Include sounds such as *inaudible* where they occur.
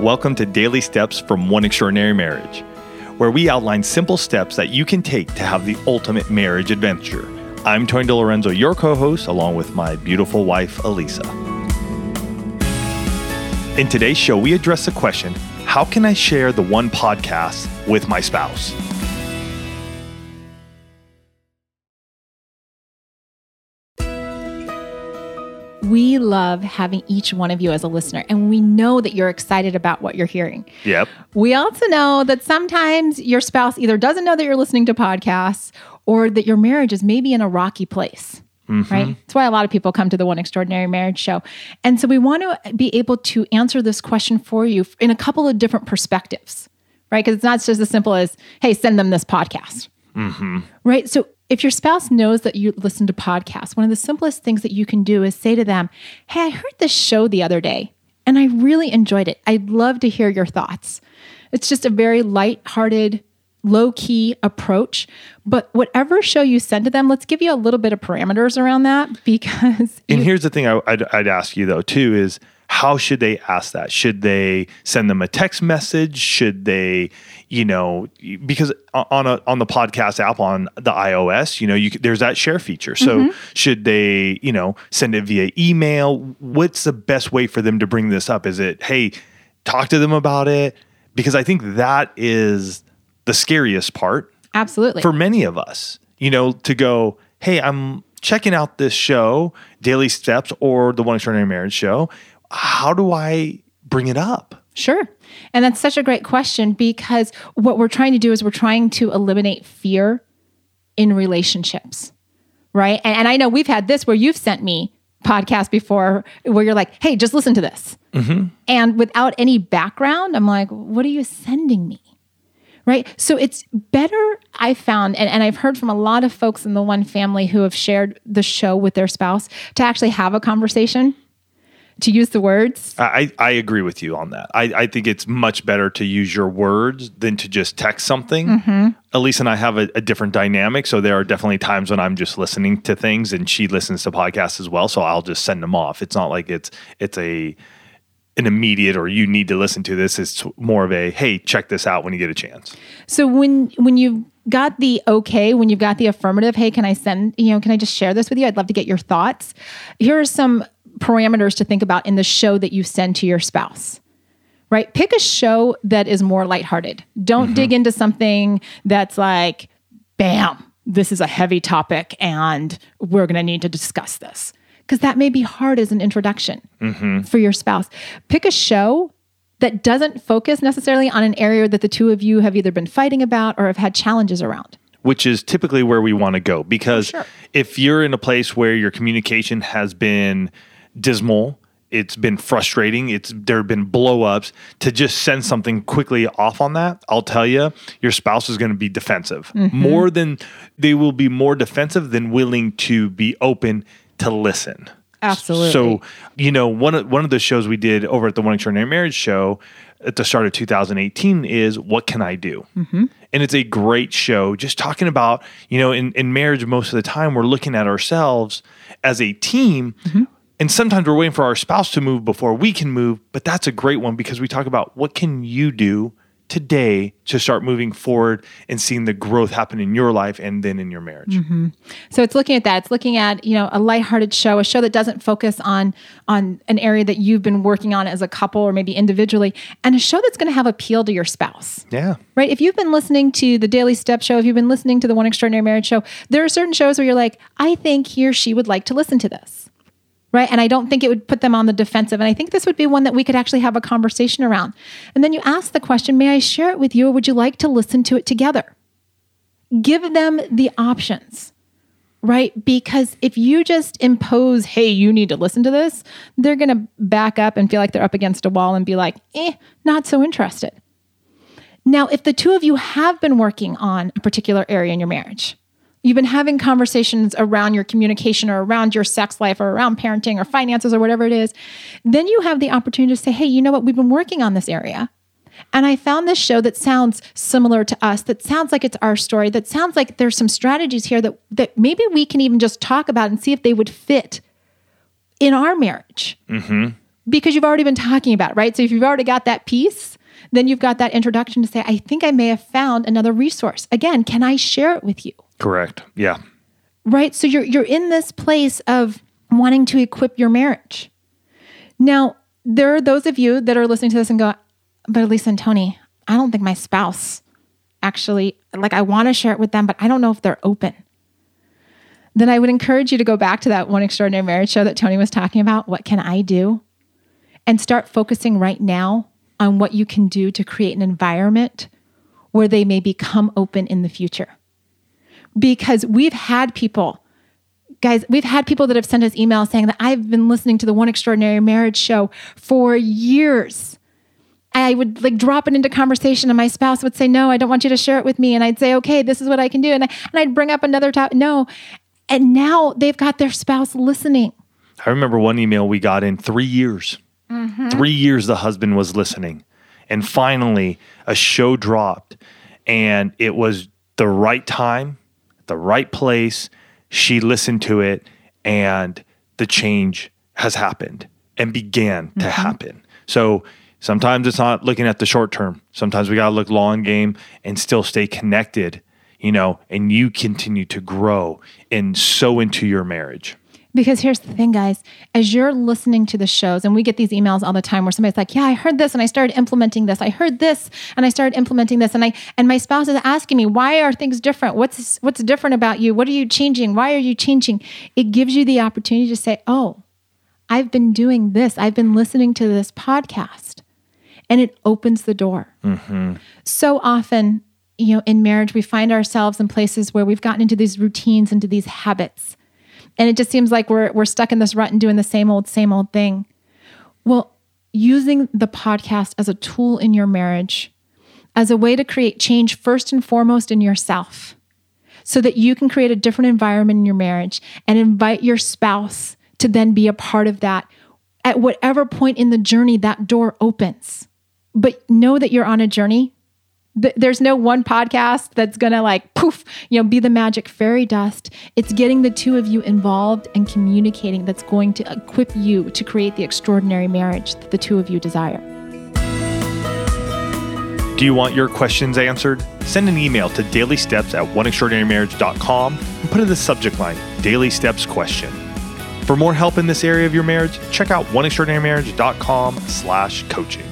Welcome to Daily Steps from One Extraordinary Marriage, where we outline simple steps that you can take to have the ultimate marriage adventure. I'm Tony DiLorenzo, your co host, along with my beautiful wife, Alisa. In today's show, we address the question How can I share the one podcast with my spouse? We love having each one of you as a listener, and we know that you're excited about what you're hearing. Yep. We also know that sometimes your spouse either doesn't know that you're listening to podcasts or that your marriage is maybe in a rocky place. Mm-hmm. Right. That's why a lot of people come to the One Extraordinary Marriage show. And so we want to be able to answer this question for you in a couple of different perspectives, right? Because it's not just as simple as, hey, send them this podcast. Mm-hmm. Right. So if your spouse knows that you listen to podcasts, one of the simplest things that you can do is say to them, Hey, I heard this show the other day and I really enjoyed it. I'd love to hear your thoughts. It's just a very light-hearted, low-key approach. But whatever show you send to them, let's give you a little bit of parameters around that *laughs* because And here's the thing I, would I'd ask you though too is how should they ask that? Should they send them a text message? Should they, you know, because on a on the podcast app on the iOS, you know, you there's that share feature. So mm-hmm. should they, you know, send it via email? What's the best way for them to bring this up? Is it, hey, talk to them about it? Because I think that is the scariest part absolutely. for many of us, you know, to go, hey, I'm checking out this show, Daily Steps or the One Extraordinary Marriage show. How do I bring it up? Sure. And that's such a great question because what we're trying to do is we're trying to eliminate fear in relationships, right? And, and I know we've had this where you've sent me podcasts before where you're like, hey, just listen to this. Mm-hmm. And without any background, I'm like, what are you sending me? Right. So it's better, I found, and, and I've heard from a lot of folks in the one family who have shared the show with their spouse to actually have a conversation, to use the words. I, I agree with you on that. I, I think it's much better to use your words than to just text something. Mm-hmm. Elise and I have a, a different dynamic. So there are definitely times when I'm just listening to things and she listens to podcasts as well. So I'll just send them off. It's not like it's it's a an immediate or you need to listen to this. It's more of a hey, check this out when you get a chance. So when when you've got the okay, when you've got the affirmative, hey, can I send, you know, can I just share this with you? I'd love to get your thoughts. Here are some parameters to think about in the show that you send to your spouse. Right? Pick a show that is more lighthearted. Don't mm-hmm. dig into something that's like, bam, this is a heavy topic and we're going to need to discuss this. Because that may be hard as an introduction mm-hmm. for your spouse. Pick a show that doesn't focus necessarily on an area that the two of you have either been fighting about or have had challenges around. which is typically where we want to go because sure. if you're in a place where your communication has been dismal. It's been frustrating. It's there have been blow-ups. To just send something quickly off on that i'll tell you your spouse is going to be defensive. Mm-hmm. More than they will be more defensive than willing to be open to listen. Absolutely. so, you know, one of one of the shows we did over at the One Extraordinary Marriage show at the start of 2018 is "What Can I Do?" Mm-hmm. And it's a great show, just talking about you know, in in marriage, most of the time we're looking at ourselves as a team. Mm-hmm. And sometimes we're waiting for our spouse to move before we can move, but that's a great one because we talk about what can you do today to start moving forward and seeing the growth happen in your life and then in your marriage. Mm-hmm. So it's looking at that. It's looking at, you know, a lighthearted show, a show that doesn't focus on on an area that you've been working on as a couple or maybe individually, and a show that's going to have appeal to your spouse. Yeah. Right? If you've been listening to the Daily Step show, if you've been listening to the One Extraordinary Marriage show, there are certain shows where you're like, I think he or she would like to listen to this. Right. And I don't think it would put them on the defensive. And I think this would be one that we could actually have a conversation around. And then you ask the question, may I share it with you or would you like to listen to it together? Give them the options. Right. Because if you just impose, hey, you need to listen to this, they're going to back up and feel like they're up against a wall and be like, eh, not so interested. Now, if the two of you have been working on a particular area in your marriage, you've been having conversations around your communication or around your sex life or around parenting or finances or whatever it is, then you have the opportunity to say, hey, you know what? We've been working on this area. And I found this show that sounds similar to us, that sounds like it's our story, that sounds like there's some strategies here that, that maybe we can even just talk about and see if they would fit in our marriage. Mm-hmm. because you've already been talking about it, right? So if you've already got that piece, then you've got that introduction to say, I think I may have found another resource. Again, can I share it with you? Correct. Yeah. Right? So you're you're in this place of wanting to equip your marriage. Now, there are those of you that are listening to this and go, but Alisa and Tony, I don't think my spouse actually like I want to share it with them, but I don't know if they're open. Then I would encourage you to go back to that one extraordinary marriage show that Tony was talking about. What can I do? And start focusing right now on what you can do to create an environment where they may become open in the future. Because we've had people, guys, we've had people that have sent us emails saying that I've been listening to the One Extraordinary Marriage show for years. I would like drop it into conversation, and my spouse would say, No, I don't want you to share it with me. And I'd say, Okay, this is what I can do. And, I, and I'd bring up another topic. No. And now they've got their spouse listening. I remember one email we got in three years. Mm-hmm. Three years the husband was listening. And finally, a show dropped, and it was the right time, the right place. She listened to it, and the change has happened and began mm-hmm. to happen. So sometimes it's not looking at the short term. Sometimes we got to look long game and still stay connected, you know, and you continue to grow and sow into your marriage. Because here's the thing, guys, as you're listening to the shows, and we get these emails all the time where somebody's like, Yeah, I heard this and I started implementing this. I heard this and I started implementing this. And I and my spouse is asking me, why are things different? What's what's different about you? What are you changing? Why are you changing? It gives you the opportunity to say, Oh, I've been doing this. I've been listening to this podcast. And it opens the door. Mm-hmm. So often, you know, in marriage, we find ourselves in places where we've gotten into these routines, into these habits and it just seems like we're we're stuck in this rut and doing the same old same old thing. Well, using the podcast as a tool in your marriage, as a way to create change first and foremost in yourself, so that you can create a different environment in your marriage and invite your spouse to then be a part of that at whatever point in the journey that door opens. But know that you're on a journey there's no one podcast that's going to like poof, you know, be the magic fairy dust. It's getting the two of you involved and communicating that's going to equip you to create the extraordinary marriage that the two of you desire. Do you want your questions answered? Send an email to dailysteps at oneextraordinarymarriage.com and put in the subject line Daily Steps Question. For more help in this area of your marriage, check out oneextraordinarymarriage.com slash coaching.